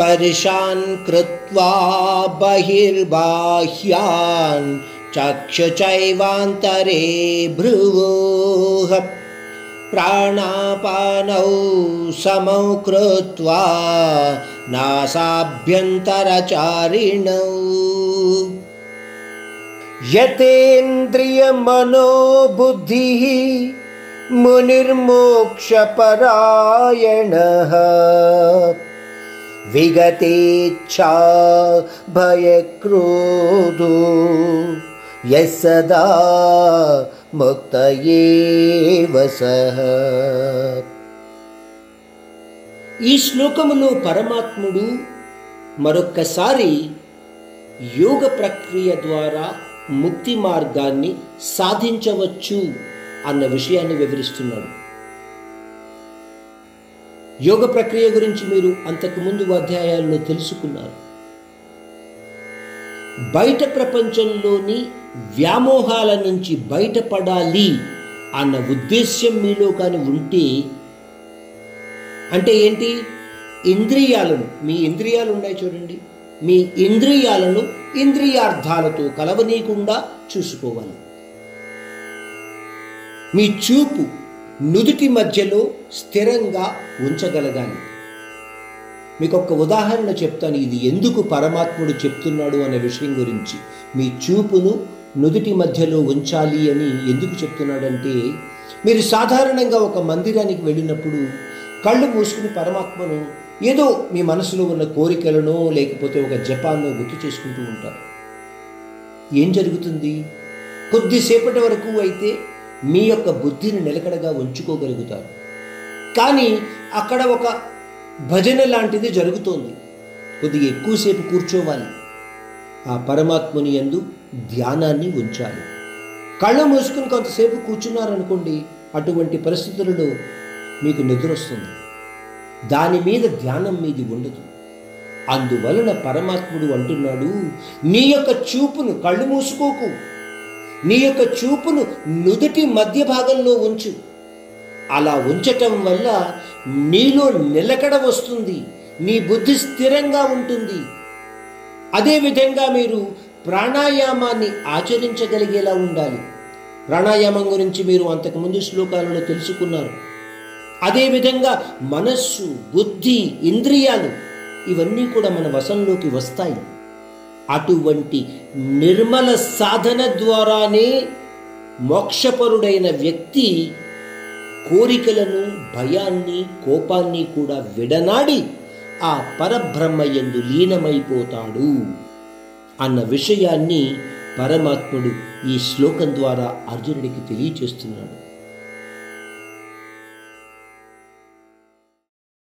स्पर्शान् कृत्वा बहिर्बाह्यान् चक्षुचैवान्तरे भ्रुवोः प्राणापानौ समौ कृत्वा नासाभ्यन्तरचारिणौ। यतेन्द्रियमनोबुद्धिः मुनिर्मोक्षपरायणः विगतेच्छा भयक्रोधो यः सदा मुक्त एव सः ఈ శ్లోకములో పరమాత్ముడు మరొక్కసారి యోగ ప్రక్రియ ద్వారా ముక్తి మార్గాన్ని సాధించవచ్చు అన్న విషయాన్ని వివరిస్తున్నాడు యోగ ప్రక్రియ గురించి మీరు అంతకు ముందు అధ్యాయాల్లో తెలుసుకున్నారు. బయట ప్రపంచంలోని వ్యామోహాల నుంచి బయటపడాలి అన్న ఉద్దేశ్యం మీలో కానీ ఉంటే అంటే ఏంటి? ఇంద్రియాలను మీ ఇంద్రియాలు ఉన్నాయి చూడండి. మీ ఇంద్రియాలను ఇంద్రియార్థాలతో కలవనీయకుండా చూసుకోవాలి. మీ చూపు నుదుటి మధ్యలో స్థిరంగా ఉంచగలగాలి. మీకు ఒక ఉదాహరణ చెప్తాను. ఇది ఎందుకు పరమాత్ముడు చెప్తున్నాడు అనే విషయం గురించి. మీ చూపును నుదుటి మధ్యలో ఉంచాలి అని ఎందుకు చెప్తున్నాడంటే మీరు సాధారణంగా ఒక మందిరానికి వెళ్ళినప్పుడు కళ్ళు మూసుకుని పరమాత్మను ఏదో మీ మనసులో ఉన్న కోరికలను లేకపోతే ఒక జపాన్నో గుర్తు చేసుకుంటూ ఉంటారు. ఏం జరుగుతుంది? కొద్దిసేపటి వరకు అయితే మీ యొక్క బుద్ధిని నిలకడగా ఉంచుకోగలుగుతారు. కానీ అక్కడ ఒక భజన లాంటిది జరుగుతోంది. కొద్దిగా ఎక్కువసేపు కూర్చోవాలి. ఆ పరమాత్ముని యందు ధ్యానాన్ని ఉంచాలి. కళ్ళు మూసుకుని కొంతసేపు కూర్చున్నారనుకోండి అటువంటి పరిస్థితులలో మీకు నిద్ర వస్తుంది. దాని మీద ధ్యానం మీది ఉండదు. అందువలన పరమాత్ముడు అంటున్నాడు నీ యొక్క చూపును కళ్ళు మూసుకోకు. నీ యొక్క చూపును నుదుటి మధ్య భాగంలో ఉంచు. అలా ఉంచటం వల్ల నీలో నిలకడ వస్తుంది నీ బుద్ధి స్థిరంగా ఉంటుంది. అదేవిధంగా మీరు ప్రాణాయామాన్ని ఆచరించగలిగేలా ఉండాలి. ప్రాణాయామం గురించి మీరు అంతకుముందు శ్లోకాలలో తెలుసుకున్నారు. అదేవిధంగా మనస్సు బుద్ధి ఇంద్రియాలు ఇవన్నీ కూడా మన వశంలోకి వస్తాయి. అటువంటి నిర్మల సాధన ద్వారానే మోక్షపరుడైన వ్యక్తి కోరికలను భయాన్ని కోపాన్ని కూడా విడనాడి ఆ పరబ్రహ్మ ఎందు లీనమైపోతాడు అన్న విషయాన్ని పరమాత్ముడు ఈ శ్లోకం ద్వారా అర్జునుడికి తెలియచేస్తున్నాడు.